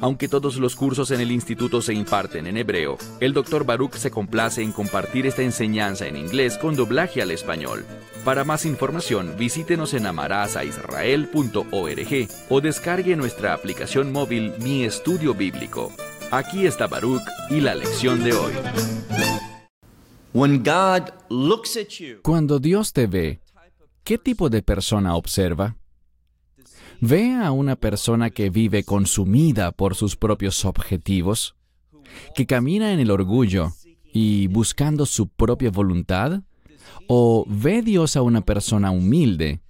Aunque todos los cursos en el instituto se imparten en hebreo, el Dr. Baruch se complace en compartir esta enseñanza en inglés con doblaje al español. Para más información, visítenos en amarazaisrael.org o descargue nuestra aplicación móvil Mi Estudio Bíblico. Aquí está Baruch y la lección de hoy. Cuando Dios te ve, ¿qué tipo de persona observa? ¿Ve a una persona que vive consumida por sus propios objetivos? ¿Que camina en el orgullo y buscando su propia voluntad? ¿O ve Dios a una persona humilde?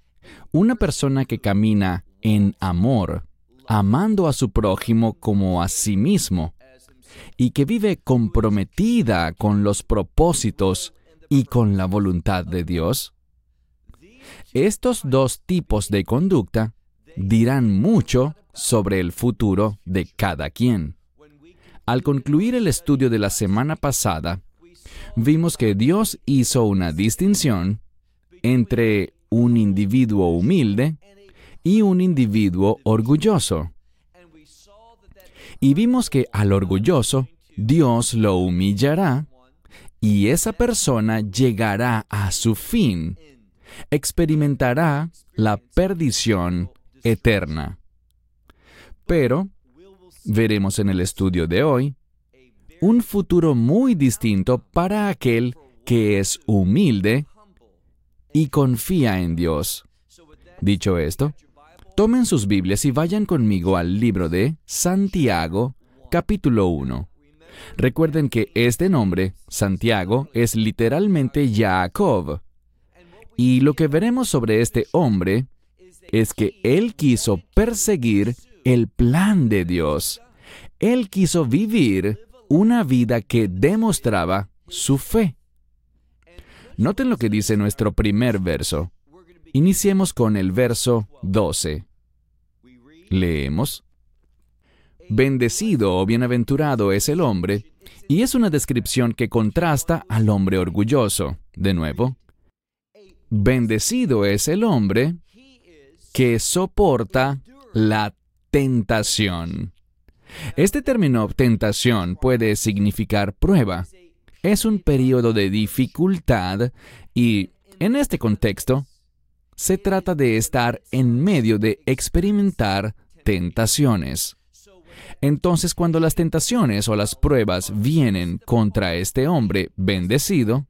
Una persona que camina en amor, amando a su prójimo como a sí mismo, y que vive comprometida con los propósitos y con la voluntad de Dios? Estos dos tipos de conducta dirán mucho sobre el futuro de cada quien. Al concluir el estudio de la semana pasada, vimos que Dios hizo una distinción entre un individuo humilde y un individuo orgulloso. Y vimos que al orgulloso Dios lo humillará y esa persona llegará a su fin, experimentará la perdición eterna. Pero, veremos en el estudio de hoy, un futuro muy distinto para aquel que es humilde y confía en Dios. Dicho esto, tomen sus Biblias y vayan conmigo al libro de Santiago, capítulo 1. Recuerden que este nombre, Santiago, es literalmente Jacob. Y lo que veremos sobre este hombre es que él quiso perseguir el plan de Dios. Él quiso vivir una vida que demostraba su fe. Noten lo que dice nuestro primer verso. Iniciemos con el verso 12. Leemos. Bendecido o bienaventurado es el hombre, y es una descripción que contrasta al hombre orgulloso. De nuevo. Bendecido es el hombre que soporta la tentación. Este término tentación puede significar prueba. Es un periodo de dificultad y, en este contexto, se trata de estar en medio de experimentar tentaciones. Entonces, cuando las tentaciones o las pruebas vienen contra este hombre bendecido,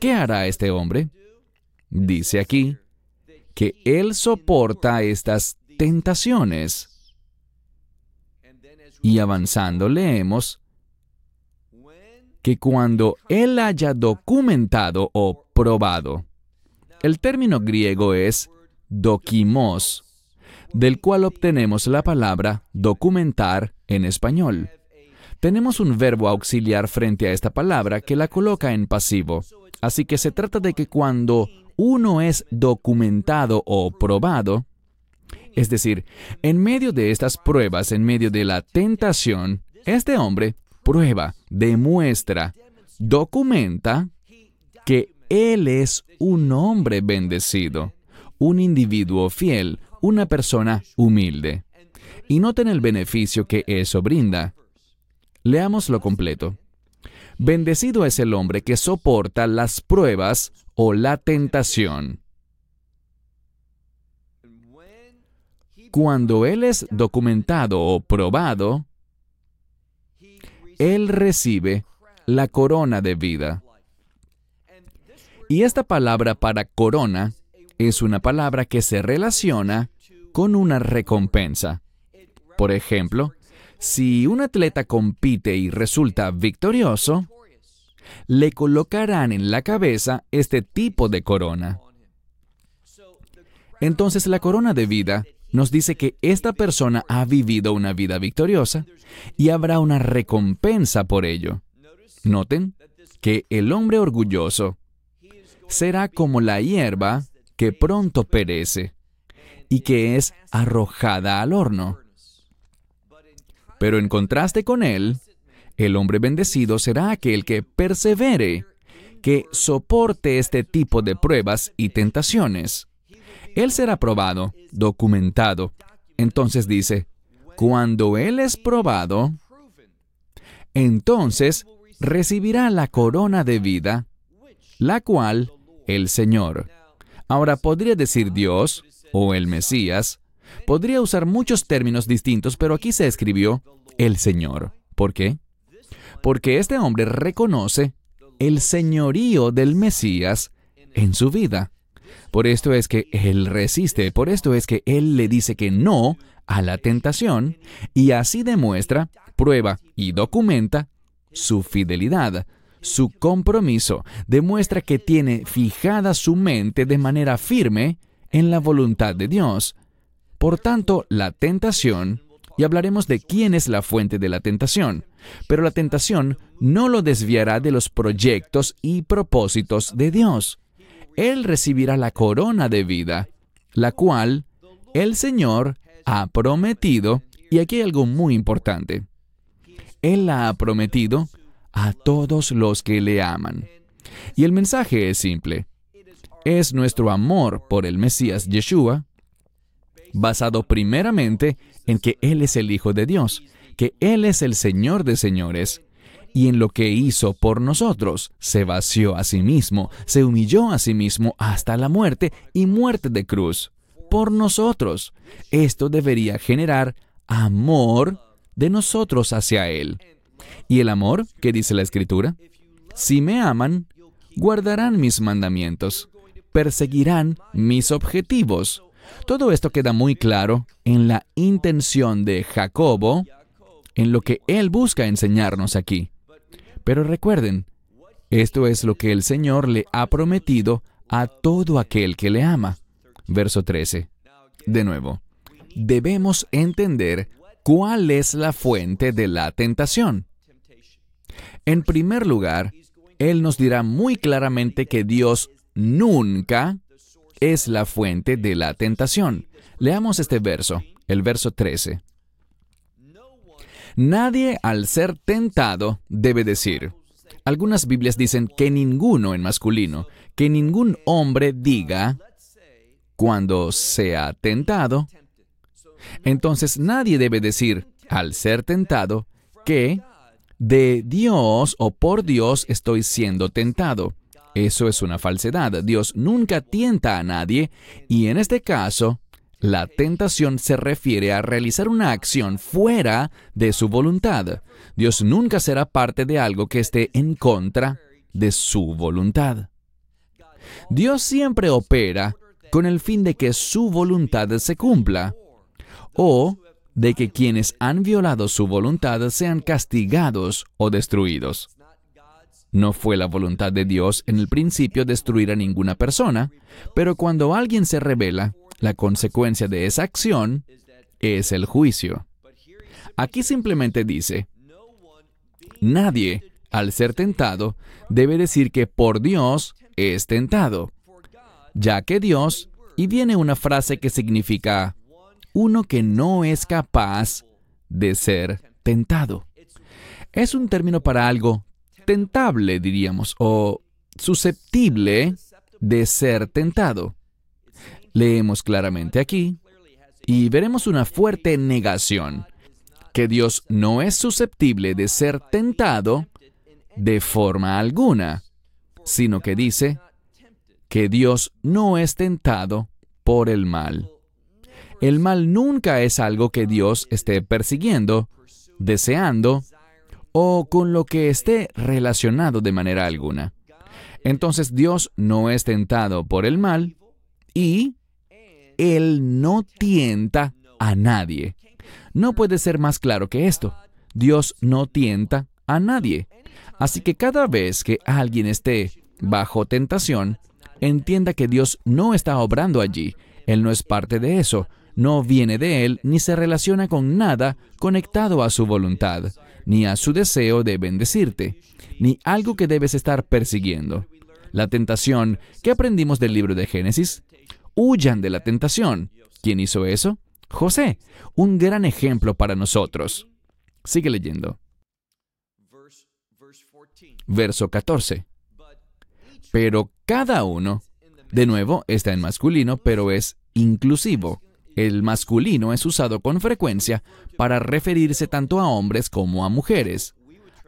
¿qué hará este hombre? Dice aquí, que Él soporta estas tentaciones. Y avanzando leemos que cuando Él haya documentado o probado, el término griego es dokimos, del cual obtenemos la palabra documentar en español. Tenemos un verbo auxiliar frente a esta palabra que la coloca en pasivo. Así que se trata de que cuando uno es documentado o probado, es decir, en medio de estas pruebas, en medio de la tentación, este hombre prueba, demuestra, documenta que él es un hombre bendecido, un individuo fiel, una persona humilde. Y noten el beneficio que eso brinda. Leamos lo completo. Bendecido es el hombre que soporta las pruebas o la tentación. Cuando Él es documentado o probado, Él recibe la corona de vida. Y esta palabra para corona es una palabra que se relaciona con una recompensa. Por ejemplo, si un atleta compite y resulta victorioso, le colocarán en la cabeza este tipo de corona. Entonces la corona de vida nos dice que esta persona ha vivido una vida victoriosa y habrá una recompensa por ello. Noten que el hombre orgulloso será como la hierba que pronto perece. y que es arrojada al horno. Pero en contraste con él, el hombre bendecido será aquel que persevere, que soporte este tipo de pruebas y tentaciones. Él será probado, documentado. Entonces dice, cuando Él es probado, entonces recibirá la corona de vida, la cual el Señor. Ahora podría decir Dios o el Mesías, podría usar muchos términos distintos, pero aquí se escribió el Señor. ¿Por qué? Porque este hombre reconoce el señorío del Mesías en su vida. Por esto es que él resiste, por esto es que él le dice que no a la tentación y así demuestra, prueba y documenta su fidelidad, su compromiso, demuestra que tiene fijada su mente de manera firme en la voluntad de Dios. Por tanto, la tentación, y hablaremos de quién es la fuente de la tentación, pero la tentación no lo desviará de los proyectos y propósitos de Dios. Él recibirá la corona de vida, la cual el Señor ha prometido, y aquí hay algo muy importante. Él la ha prometido a todos los que le aman. Y el mensaje es simple. Es nuestro amor por el Mesías Yeshua, basado primeramente en que Él es el Hijo de Dios, que Él es el Señor de señores, y en lo que hizo por nosotros, se vació a sí mismo, se humilló a sí mismo hasta la muerte y muerte de cruz, por nosotros. Esto debería generar amor de nosotros hacia Él. ¿Y el amor? ¿Qué dice la Escritura? Si me aman, guardarán mis mandamientos, perseguirán mis objetivos. Todo esto queda muy claro en la intención de Jacobo, en lo que él busca enseñarnos aquí. Pero recuerden, esto es lo que el Señor le ha prometido a todo aquel que le ama. Verso 13. De nuevo, debemos entender cuál es la fuente de la tentación. En primer lugar, Él nos dirá muy claramente que Dios nunca es la fuente de la tentación. Leamos este verso, el verso 13. Nadie al ser tentado debe decir. Algunas Biblias dicen que ninguno en masculino, que ningún hombre diga cuando sea tentado. Entonces nadie debe decir al ser tentado que de Dios o por Dios estoy siendo tentado. Eso es una falsedad. Dios nunca tienta a nadie y en este caso, la tentación se refiere a realizar una acción fuera de su voluntad. Dios nunca será parte de algo que esté en contra de su voluntad. Dios siempre opera con el fin de que su voluntad se cumpla o de que quienes han violado su voluntad sean castigados o destruidos. No fue la voluntad de Dios en el principio destruir a ninguna persona, pero cuando alguien se revela, la consecuencia de esa acción es el juicio. Aquí simplemente dice, nadie, al ser tentado, debe decir que por Dios es tentado, ya que Dios, y viene una frase que significa uno que no es capaz de ser tentado. Es un término para algo tentable, diríamos, o susceptible de ser tentado. Leemos claramente aquí y veremos una fuerte negación, que Dios no es susceptible de ser tentado de forma alguna, sino que dice que Dios no es tentado por el mal. El mal nunca es algo que Dios esté persiguiendo, deseando o con lo que esté relacionado de manera alguna. Entonces Dios no es tentado por el mal y Él no tienta a nadie. No puede ser más claro que esto. Dios no tienta a nadie. Así que cada vez que alguien esté bajo tentación, entienda que Dios no está obrando allí. Él no es parte de eso no viene de Él ni se relaciona con nada conectado a su voluntad, ni a su deseo de bendecirte, ni algo que debes estar persiguiendo. La tentación, ¿qué aprendimos del libro de Génesis? Huyan de la tentación. ¿Quién hizo eso? José, un gran ejemplo para nosotros. Sigue leyendo. Verso 14. Pero cada uno, de nuevo, está en masculino, pero es inclusivo. El masculino es usado con frecuencia para referirse tanto a hombres como a mujeres.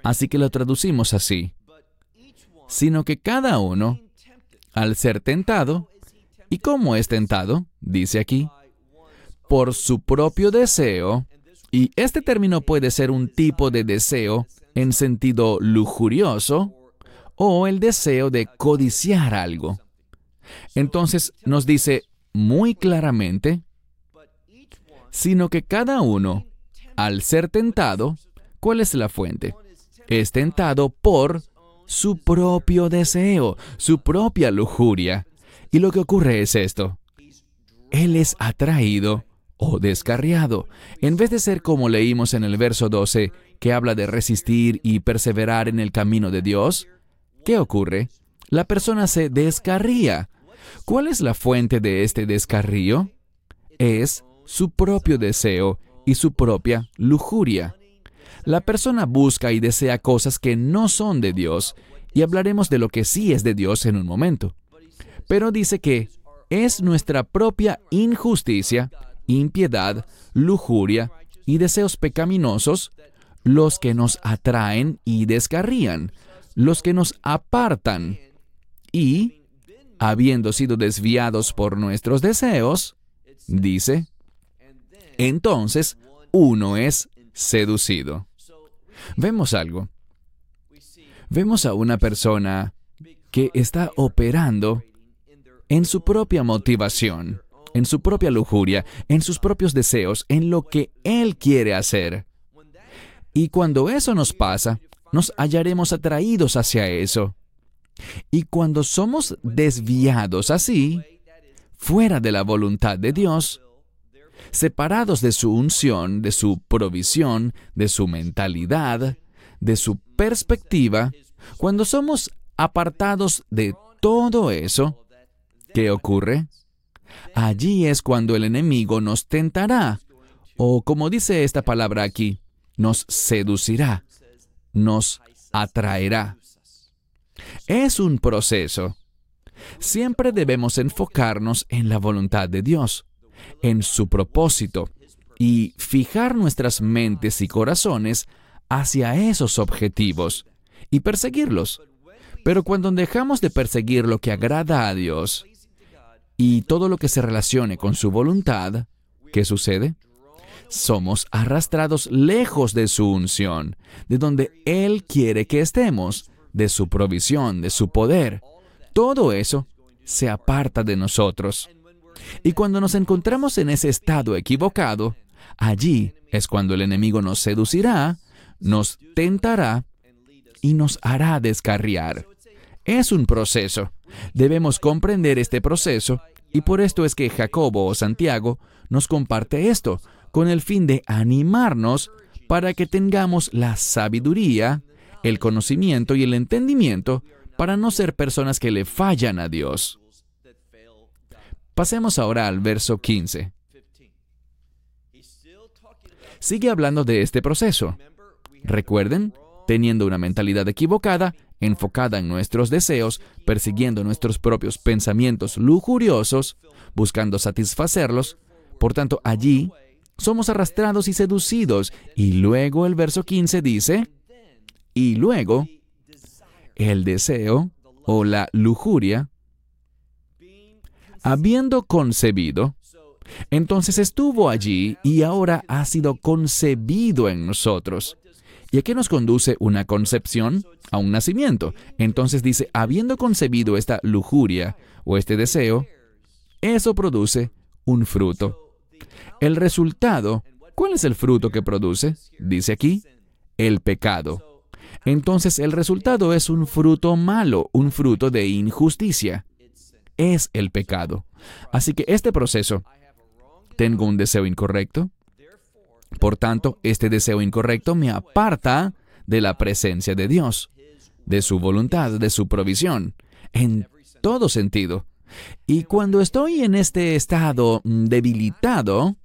Así que lo traducimos así. Sino que cada uno, al ser tentado, ¿y cómo es tentado? Dice aquí, por su propio deseo, y este término puede ser un tipo de deseo en sentido lujurioso o el deseo de codiciar algo. Entonces nos dice muy claramente, sino que cada uno, al ser tentado, ¿cuál es la fuente? Es tentado por su propio deseo, su propia lujuria. Y lo que ocurre es esto. Él es atraído o descarriado. En vez de ser como leímos en el verso 12, que habla de resistir y perseverar en el camino de Dios, ¿qué ocurre? La persona se descarría. ¿Cuál es la fuente de este descarrío? Es su propio deseo y su propia lujuria. La persona busca y desea cosas que no son de Dios, y hablaremos de lo que sí es de Dios en un momento. Pero dice que es nuestra propia injusticia impiedad, lujuria y deseos pecaminosos los que nos atraen y descarrían, los que nos apartan y, habiendo sido desviados por nuestros deseos, dice, entonces uno es seducido. Vemos algo. Vemos a una persona que está operando en su propia motivación en su propia lujuria, en sus propios deseos, en lo que Él quiere hacer. Y cuando eso nos pasa, nos hallaremos atraídos hacia eso. Y cuando somos desviados así, fuera de la voluntad de Dios, separados de su unción, de su provisión, de su mentalidad, de su perspectiva, cuando somos apartados de todo eso, ¿qué ocurre? Allí es cuando el enemigo nos tentará, o como dice esta palabra aquí, nos seducirá, nos atraerá. Es un proceso. Siempre debemos enfocarnos en la voluntad de Dios, en su propósito, y fijar nuestras mentes y corazones hacia esos objetivos y perseguirlos. Pero cuando dejamos de perseguir lo que agrada a Dios y todo lo que se relacione con su voluntad, ¿qué sucede? Somos arrastrados lejos de su unción, de donde Él quiere que estemos, de su provisión, de su poder. Todo eso se aparta de nosotros. Y cuando nos encontramos en ese estado equivocado, allí es cuando el enemigo nos seducirá, nos tentará y nos hará descarriar. Es un proceso. Debemos comprender este proceso y por esto es que Jacobo o Santiago nos comparte esto, con el fin de animarnos para que tengamos la sabiduría, el conocimiento y el entendimiento para no ser personas que le fallan a Dios. Pasemos ahora al verso 15. Sigue hablando de este proceso. Recuerden, teniendo una mentalidad equivocada, enfocada en nuestros deseos, persiguiendo nuestros propios pensamientos lujuriosos, buscando satisfacerlos. Por tanto, allí somos arrastrados y seducidos. Y luego el verso 15 dice, y luego el deseo o la lujuria, habiendo concebido, entonces estuvo allí y ahora ha sido concebido en nosotros. ¿Y a qué nos conduce una concepción? A un nacimiento. Entonces dice, habiendo concebido esta lujuria o este deseo, eso produce un fruto. El resultado, ¿cuál es el fruto que produce? Dice aquí, el pecado. Entonces el resultado es un fruto malo, un fruto de injusticia. Es el pecado. Así que este proceso, tengo un deseo incorrecto, por tanto, este deseo incorrecto me aparta de la presencia de Dios, de su voluntad, de su provisión, en todo sentido. Y cuando estoy en este estado mm, debilitado,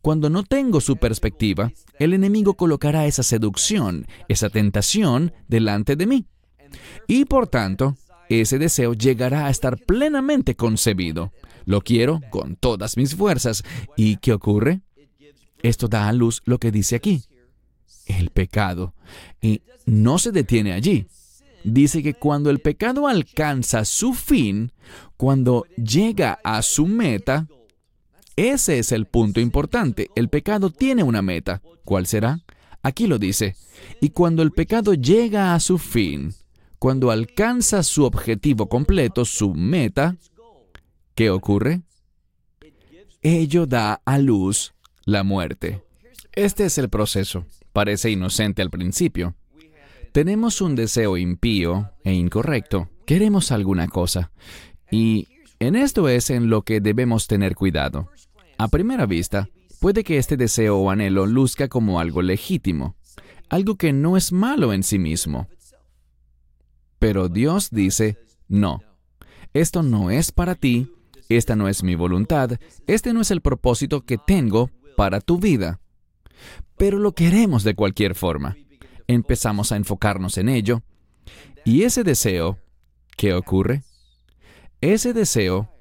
cuando no tengo su perspectiva, el enemigo colocará esa seducción, esa tentación delante de mí. Y por tanto, ese deseo llegará a estar plenamente concebido. Lo quiero con todas mis fuerzas. ¿Y qué ocurre? Esto da a luz lo que dice aquí, el pecado. Y no se detiene allí. Dice que cuando el pecado alcanza su fin, cuando llega a su meta, ese es el punto importante. El pecado tiene una meta. ¿Cuál será? Aquí lo dice. Y cuando el pecado llega a su fin, cuando alcanza su objetivo completo, su meta, ¿qué ocurre? Ello da a luz la muerte. Este es el proceso. Parece inocente al principio. Tenemos un deseo impío e incorrecto. Queremos alguna cosa. Y en esto es en lo que debemos tener cuidado. A primera vista, puede que este deseo o anhelo luzca como algo legítimo, algo que no es malo en sí mismo. Pero Dios dice, no, esto no es para ti, esta no es mi voluntad, este no es el propósito que tengo para tu vida. Pero lo queremos de cualquier forma. Empezamos a enfocarnos en ello. Y ese deseo, ¿qué ocurre? Ese deseo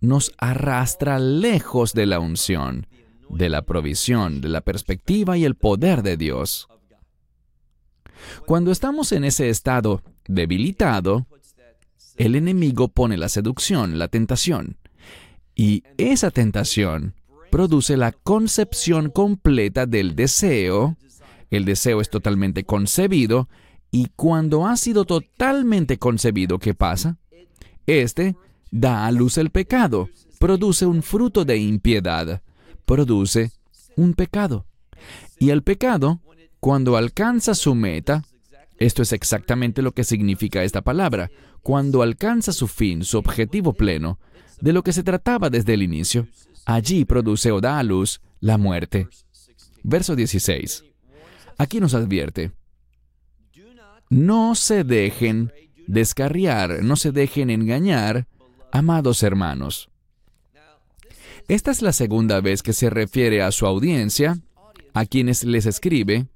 nos arrastra lejos de la unción, de la provisión, de la perspectiva y el poder de Dios. Cuando estamos en ese estado debilitado, el enemigo pone la seducción, la tentación, y esa tentación produce la concepción completa del deseo, el deseo es totalmente concebido, y cuando ha sido totalmente concebido, ¿qué pasa? Este da a luz el pecado, produce un fruto de impiedad, produce un pecado. Y el pecado, cuando alcanza su meta, esto es exactamente lo que significa esta palabra, cuando alcanza su fin, su objetivo pleno, de lo que se trataba desde el inicio, allí produce o da a luz la muerte. Verso 16. Aquí nos advierte, no se dejen descarriar, no se dejen engañar Amados hermanos, esta es la segunda vez que se refiere a su audiencia, a quienes les escribe,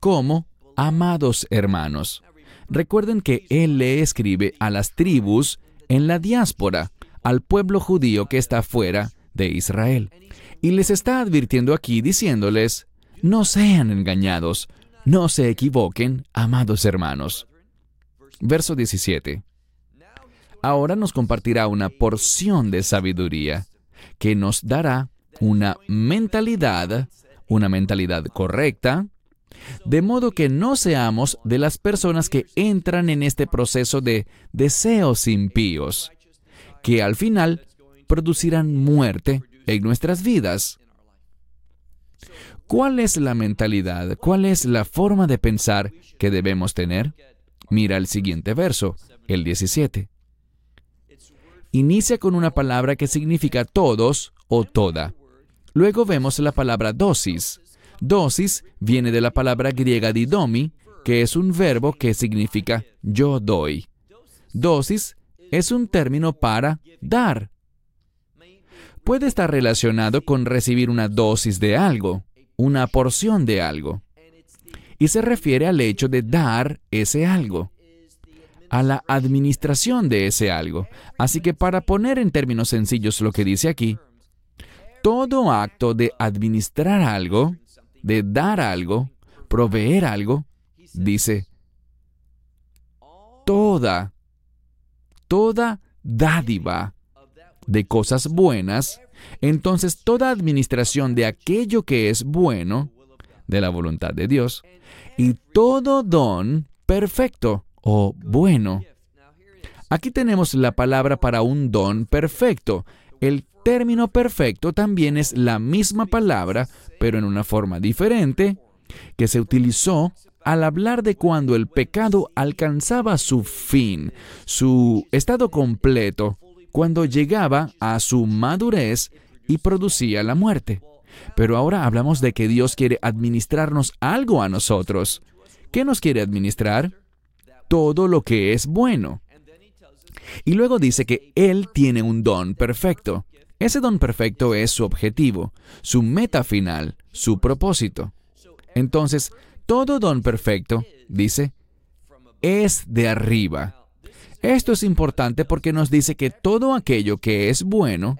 como amados hermanos. Recuerden que Él le escribe a las tribus en la diáspora, al pueblo judío que está fuera de Israel. Y les está advirtiendo aquí diciéndoles, no sean engañados, no se equivoquen, amados hermanos. Verso 17 ahora nos compartirá una porción de sabiduría que nos dará una mentalidad, una mentalidad correcta, de modo que no seamos de las personas que entran en este proceso de deseos impíos, que al final producirán muerte en nuestras vidas. ¿Cuál es la mentalidad? ¿Cuál es la forma de pensar que debemos tener? Mira el siguiente verso, el 17 inicia con una palabra que significa todos o toda. Luego vemos la palabra dosis. Dosis viene de la palabra griega didomi, que es un verbo que significa yo doy. Dosis es un término para dar. Puede estar relacionado con recibir una dosis de algo, una porción de algo. Y se refiere al hecho de dar ese algo a la administración de ese algo. Así que para poner en términos sencillos lo que dice aquí, todo acto de administrar algo, de dar algo, proveer algo, dice, toda, toda dádiva de cosas buenas, entonces toda administración de aquello que es bueno, de la voluntad de Dios, y todo don perfecto o bueno. Aquí tenemos la palabra para un don perfecto. El término perfecto también es la misma palabra, pero en una forma diferente, que se utilizó al hablar de cuando el pecado alcanzaba su fin, su estado completo, cuando llegaba a su madurez y producía la muerte. Pero ahora hablamos de que Dios quiere administrarnos algo a nosotros. ¿Qué nos quiere administrar? todo lo que es bueno. Y luego dice que Él tiene un don perfecto. Ese don perfecto es su objetivo, su meta final, su propósito. Entonces, todo don perfecto, dice, es de arriba. Esto es importante porque nos dice que todo aquello que es bueno,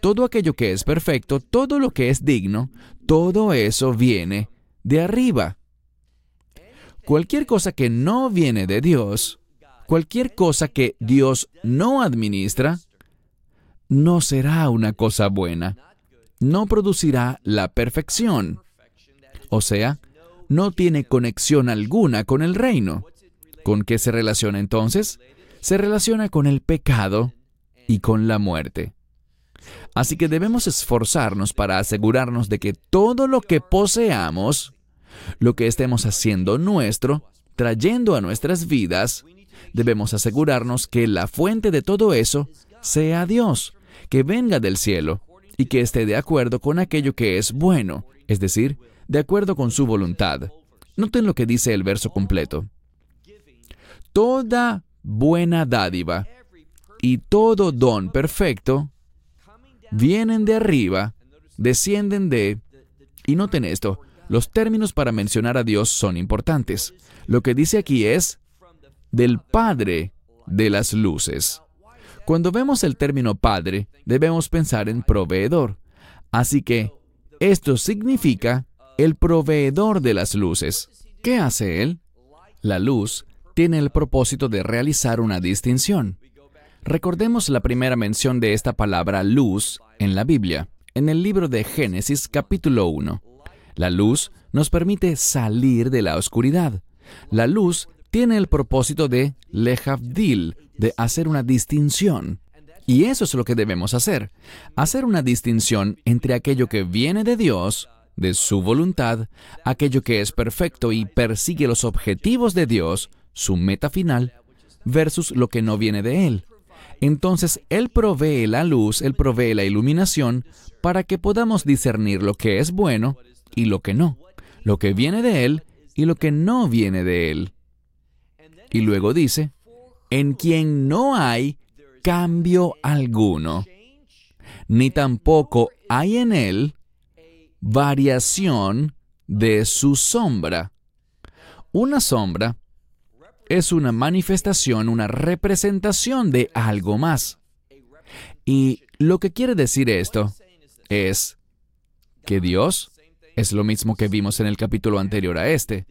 todo aquello que es perfecto, todo lo que es digno, todo eso viene de arriba. Cualquier cosa que no viene de Dios, cualquier cosa que Dios no administra, no será una cosa buena. No producirá la perfección. O sea, no tiene conexión alguna con el reino. ¿Con qué se relaciona entonces? Se relaciona con el pecado y con la muerte. Así que debemos esforzarnos para asegurarnos de que todo lo que poseamos, lo que estemos haciendo nuestro, trayendo a nuestras vidas, debemos asegurarnos que la fuente de todo eso sea Dios, que venga del cielo y que esté de acuerdo con aquello que es bueno, es decir, de acuerdo con su voluntad. Noten lo que dice el verso completo. Toda buena dádiva y todo don perfecto vienen de arriba, descienden de... Y noten esto, los términos para mencionar a Dios son importantes. Lo que dice aquí es del Padre de las luces. Cuando vemos el término Padre, debemos pensar en proveedor. Así que esto significa el proveedor de las luces. ¿Qué hace Él? La luz tiene el propósito de realizar una distinción. Recordemos la primera mención de esta palabra luz en la Biblia, en el libro de Génesis capítulo 1. La luz nos permite salir de la oscuridad. La luz tiene el propósito de lehavdil, de hacer una distinción. Y eso es lo que debemos hacer, hacer una distinción entre aquello que viene de Dios, de su voluntad, aquello que es perfecto y persigue los objetivos de Dios, su meta final, versus lo que no viene de Él. Entonces Él provee la luz, Él provee la iluminación para que podamos discernir lo que es bueno y lo que no, lo que viene de Él y lo que no viene de Él. Y luego dice, en quien no hay cambio alguno, ni tampoco hay en Él variación de su sombra. Una sombra es una manifestación, una representación de algo más. Y lo que quiere decir esto es que Dios es lo mismo que vimos en el capítulo anterior a este.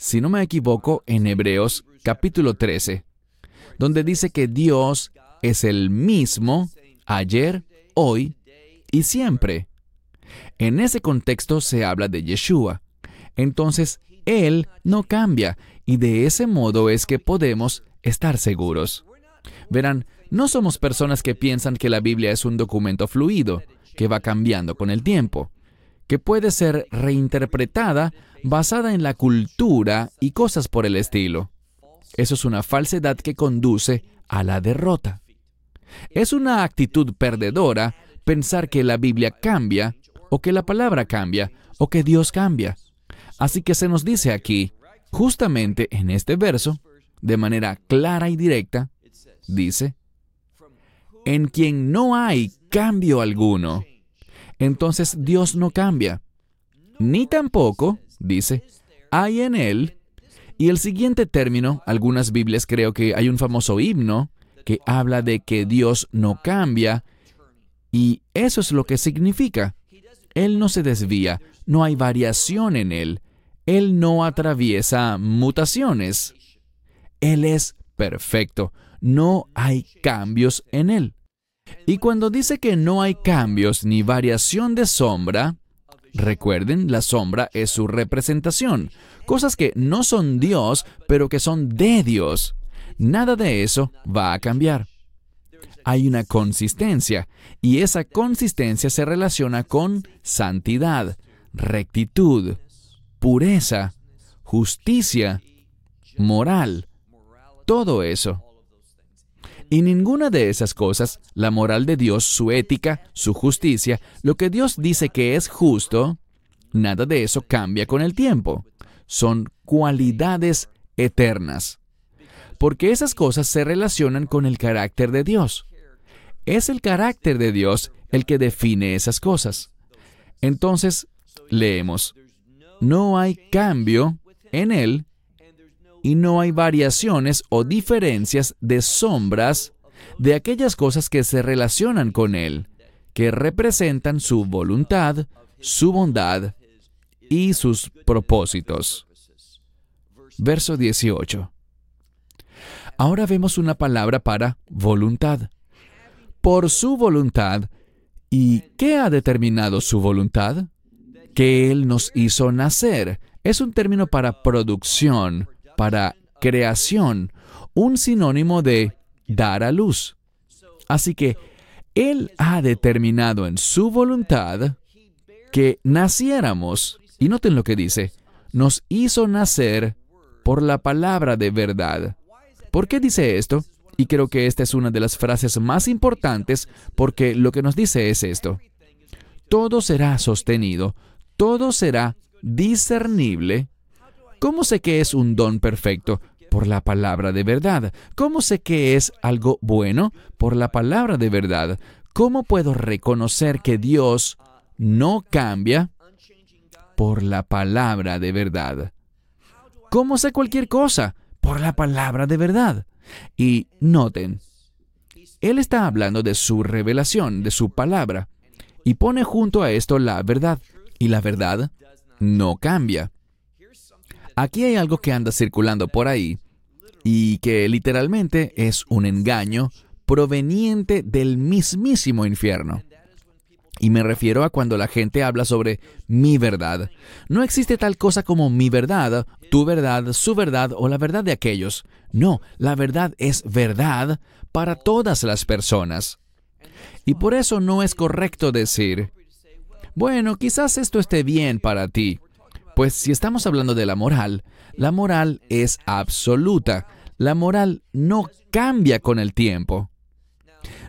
Si no me equivoco, en Hebreos capítulo 13, donde dice que Dios es el mismo ayer, hoy y siempre. En ese contexto se habla de Yeshua. Entonces, Él no cambia y de ese modo es que podemos estar seguros. Verán, no somos personas que piensan que la Biblia es un documento fluido, que va cambiando con el tiempo que puede ser reinterpretada basada en la cultura y cosas por el estilo. Eso es una falsedad que conduce a la derrota. Es una actitud perdedora pensar que la Biblia cambia, o que la palabra cambia, o que Dios cambia. Así que se nos dice aquí, justamente en este verso, de manera clara y directa, dice, en quien no hay cambio alguno entonces Dios no cambia. Ni tampoco, dice, hay en Él. Y el siguiente término, algunas Biblias creo que hay un famoso himno que habla de que Dios no cambia. Y eso es lo que significa. Él no se desvía, no hay variación en Él. Él no atraviesa mutaciones. Él es perfecto, no hay cambios en Él. Y cuando dice que no hay cambios ni variación de sombra, recuerden, la sombra es su representación, cosas que no son Dios, pero que son de Dios. Nada de eso va a cambiar. Hay una consistencia, y esa consistencia se relaciona con santidad, rectitud, pureza, justicia, moral, todo eso. Y ninguna de esas cosas, la moral de Dios, su ética, su justicia, lo que Dios dice que es justo, nada de eso cambia con el tiempo. Son cualidades eternas. porque esas cosas se relacionan con el carácter de Dios. Es el carácter de Dios el que define esas cosas. Entonces, leemos, no hay cambio en Él y no hay variaciones o diferencias de sombras de aquellas cosas que se relacionan con Él, que representan su voluntad, su bondad y sus propósitos. Verso 18. Ahora vemos una palabra para voluntad. Por su voluntad. ¿Y qué ha determinado su voluntad? Que Él nos hizo nacer. Es un término para producción, para creación, un sinónimo de dar a luz. Así que Él ha determinado en su voluntad que naciéramos. Y noten lo que dice, nos hizo nacer por la palabra de verdad. ¿Por qué dice esto? Y creo que esta es una de las frases más importantes porque lo que nos dice es esto. Todo será sostenido, todo será discernible. ¿Cómo sé que es un don perfecto? Por la palabra de verdad. ¿Cómo sé que es algo bueno? Por la palabra de verdad. ¿Cómo puedo reconocer que Dios no cambia? Por la palabra de verdad. ¿Cómo sé cualquier cosa? Por la palabra de verdad. Y noten, Él está hablando de su revelación, de su palabra, y pone junto a esto la verdad. Y la verdad no cambia. Aquí hay algo que anda circulando por ahí y que literalmente es un engaño proveniente del mismísimo infierno. Y me refiero a cuando la gente habla sobre mi verdad. No existe tal cosa como mi verdad, tu verdad, su verdad o la verdad de aquellos. No, la verdad es verdad para todas las personas. Y por eso no es correcto decir, bueno, quizás esto esté bien para ti. Pues si estamos hablando de la moral, la moral es absoluta. La moral no cambia con el tiempo.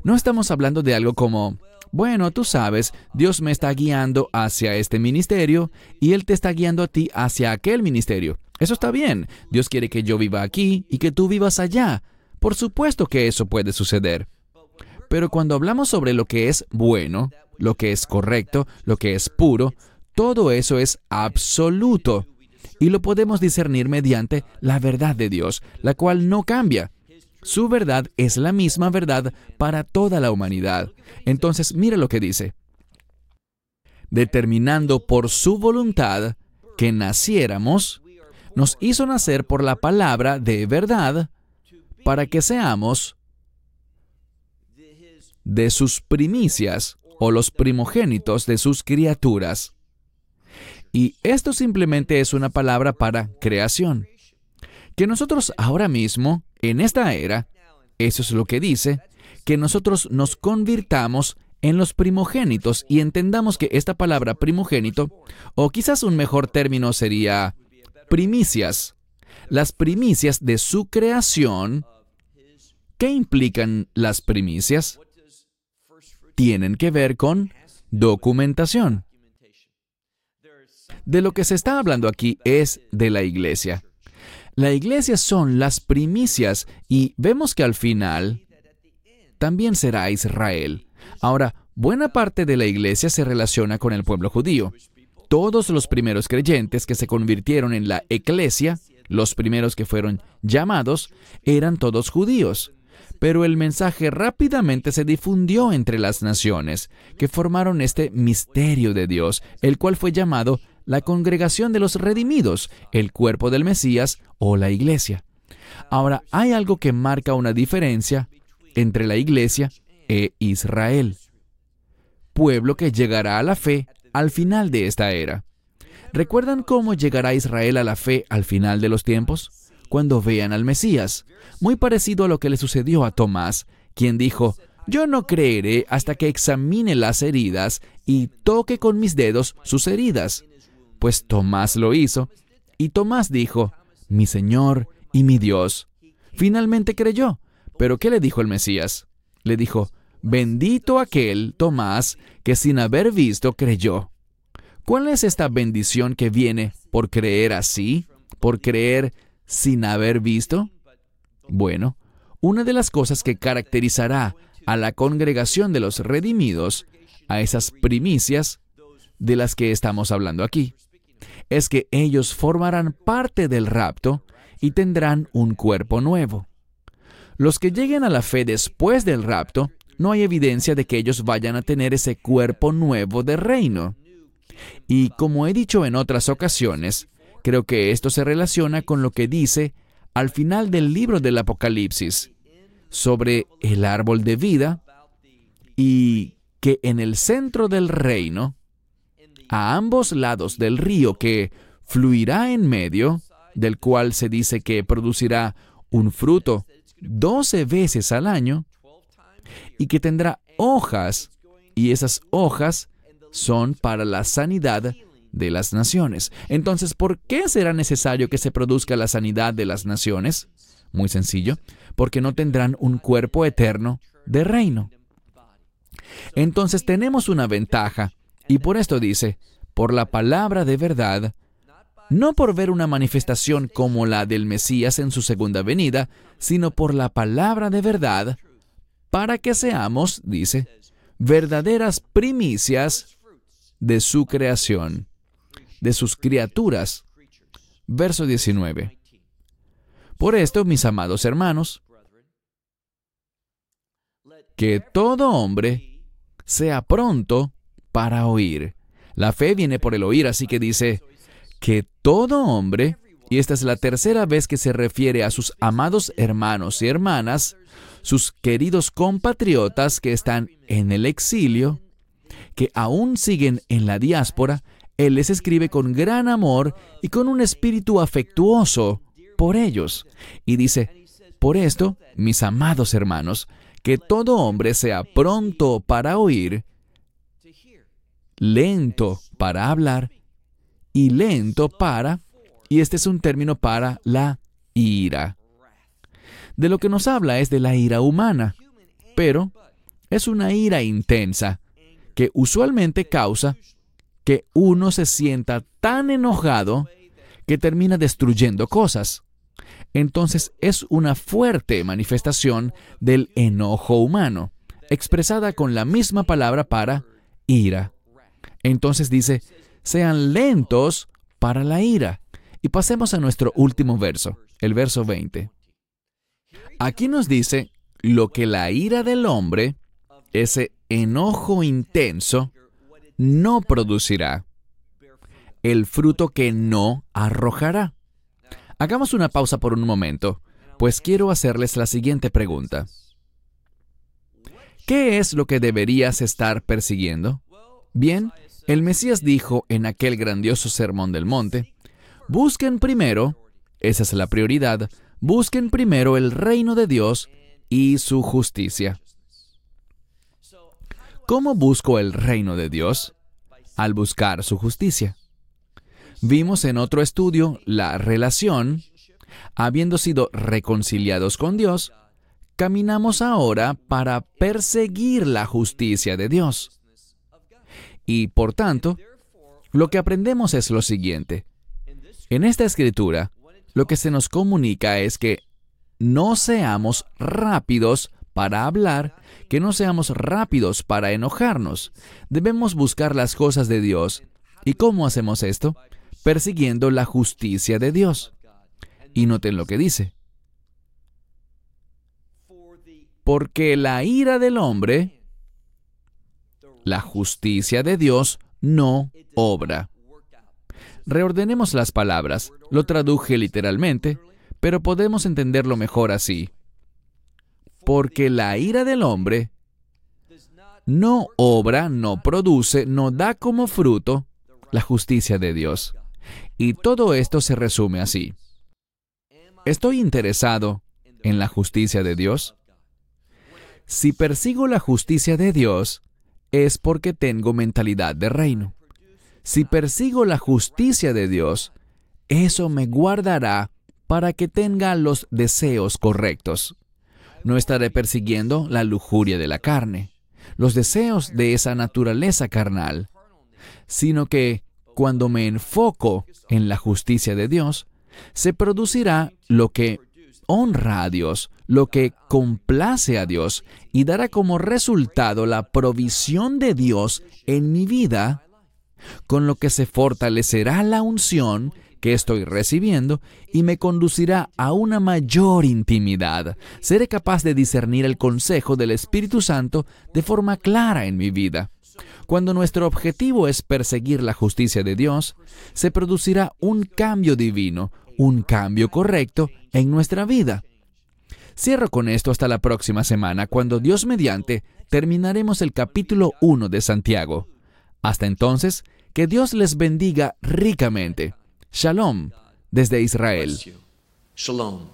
No estamos hablando de algo como, bueno, tú sabes, Dios me está guiando hacia este ministerio y Él te está guiando a ti hacia aquel ministerio. Eso está bien. Dios quiere que yo viva aquí y que tú vivas allá. Por supuesto que eso puede suceder. Pero cuando hablamos sobre lo que es bueno, lo que es correcto, lo que es puro, todo eso es absoluto. Y lo podemos discernir mediante la verdad de Dios, la cual no cambia. Su verdad es la misma verdad para toda la humanidad. Entonces, mire lo que dice. Determinando por su voluntad que naciéramos, nos hizo nacer por la palabra de verdad para que seamos de sus primicias o los primogénitos de sus criaturas. Y esto simplemente es una palabra para creación. Que nosotros ahora mismo en esta era, eso es lo que dice, que nosotros nos convirtamos en los primogénitos y entendamos que esta palabra primogénito, o quizás un mejor término sería primicias, las primicias de su creación, ¿qué implican las primicias? Tienen que ver con documentación. De lo que se está hablando aquí es de la iglesia. La iglesia son las primicias y vemos que al final también será Israel. Ahora, buena parte de la iglesia se relaciona con el pueblo judío. Todos los primeros creyentes que se convirtieron en la iglesia, los primeros que fueron llamados, eran todos judíos. Pero el mensaje rápidamente se difundió entre las naciones, que formaron este misterio de Dios, el cual fue llamado la congregación de los redimidos, el cuerpo del Mesías o la iglesia. Ahora, hay algo que marca una diferencia entre la iglesia e Israel, pueblo que llegará a la fe al final de esta era. ¿Recuerdan cómo llegará Israel a la fe al final de los tiempos? Cuando vean al Mesías, muy parecido a lo que le sucedió a Tomás, quien dijo, yo no creeré hasta que examine las heridas y toque con mis dedos sus heridas pues Tomás lo hizo, y Tomás dijo, mi Señor y mi Dios. Finalmente creyó. Pero ¿qué le dijo el Mesías? Le dijo, bendito aquel Tomás que sin haber visto creyó. ¿Cuál es esta bendición que viene por creer así? ¿Por creer sin haber visto? Bueno, una de las cosas que caracterizará a la congregación de los redimidos, a esas primicias de las que estamos hablando aquí, es que ellos formarán parte del rapto y tendrán un cuerpo nuevo. Los que lleguen a la fe después del rapto, no hay evidencia de que ellos vayan a tener ese cuerpo nuevo de reino. Y como he dicho en otras ocasiones, creo que esto se relaciona con lo que dice al final del libro del Apocalipsis sobre el árbol de vida y que en el centro del reino, a ambos lados del río que fluirá en medio, del cual se dice que producirá un fruto doce veces al año, y que tendrá hojas, y esas hojas son para la sanidad de las naciones. Entonces, ¿por qué será necesario que se produzca la sanidad de las naciones? Muy sencillo, porque no tendrán un cuerpo eterno de reino. Entonces tenemos una ventaja, y por esto dice, por la palabra de verdad, no por ver una manifestación como la del Mesías en su segunda venida, sino por la palabra de verdad, para que seamos, dice, verdaderas primicias de su creación, de sus criaturas. Verso 19. Por esto, mis amados hermanos, que todo hombre sea pronto para oír. La fe viene por el oír, así que dice que todo hombre, y esta es la tercera vez que se refiere a sus amados hermanos y hermanas, sus queridos compatriotas que están en el exilio, que aún siguen en la diáspora, Él les escribe con gran amor y con un espíritu afectuoso por ellos. Y dice, por esto, mis amados hermanos, que todo hombre sea pronto para oír, lento para hablar y lento para, y este es un término para la ira. De lo que nos habla es de la ira humana, pero es una ira intensa que usualmente causa que uno se sienta tan enojado que termina destruyendo cosas. Entonces es una fuerte manifestación del enojo humano, expresada con la misma palabra para ira. Entonces dice, sean lentos para la ira. Y pasemos a nuestro último verso, el verso 20. Aquí nos dice lo que la ira del hombre, ese enojo intenso, no producirá. El fruto que no arrojará. Hagamos una pausa por un momento, pues quiero hacerles la siguiente pregunta. ¿Qué es lo que deberías estar persiguiendo? Bien, el Mesías dijo en aquel grandioso sermón del monte, busquen primero, esa es la prioridad, busquen primero el reino de Dios y su justicia. ¿Cómo busco el reino de Dios? Al buscar su justicia. Vimos en otro estudio la relación, habiendo sido reconciliados con Dios, caminamos ahora para perseguir la justicia de Dios. Y por tanto, lo que aprendemos es lo siguiente. En esta escritura, lo que se nos comunica es que no seamos rápidos para hablar, que no seamos rápidos para enojarnos. Debemos buscar las cosas de Dios. ¿Y cómo hacemos esto? Persiguiendo la justicia de Dios. Y noten lo que dice. Porque la ira del hombre, la justicia de Dios no obra. Reordenemos las palabras. Lo traduje literalmente, pero podemos entenderlo mejor así. Porque la ira del hombre no obra, no produce, no da como fruto la justicia de Dios. Y todo esto se resume así. ¿Estoy interesado en la justicia de Dios? Si persigo la justicia de Dios, es porque tengo mentalidad de reino. Si persigo la justicia de Dios, eso me guardará para que tenga los deseos correctos. No estaré persiguiendo la lujuria de la carne, los deseos de esa naturaleza carnal, sino que cuando me enfoco en la justicia de Dios, se producirá lo que honra a Dios, lo que complace a Dios y dará como resultado la provisión de Dios en mi vida, con lo que se fortalecerá la unción que estoy recibiendo y me conducirá a una mayor intimidad. Seré capaz de discernir el consejo del Espíritu Santo de forma clara en mi vida. Cuando nuestro objetivo es perseguir la justicia de Dios, se producirá un cambio divino, un cambio correcto en nuestra vida. Cierro con esto hasta la próxima semana, cuando Dios mediante terminaremos el capítulo 1 de Santiago. Hasta entonces, que Dios les bendiga ricamente. Shalom desde Israel. Shalom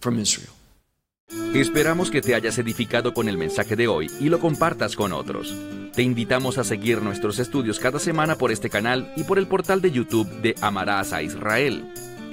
from Israel. Esperamos que te hayas edificado con el mensaje de hoy y lo compartas con otros. Te invitamos a seguir nuestros estudios cada semana por este canal y por el portal de YouTube de Amarás a Israel.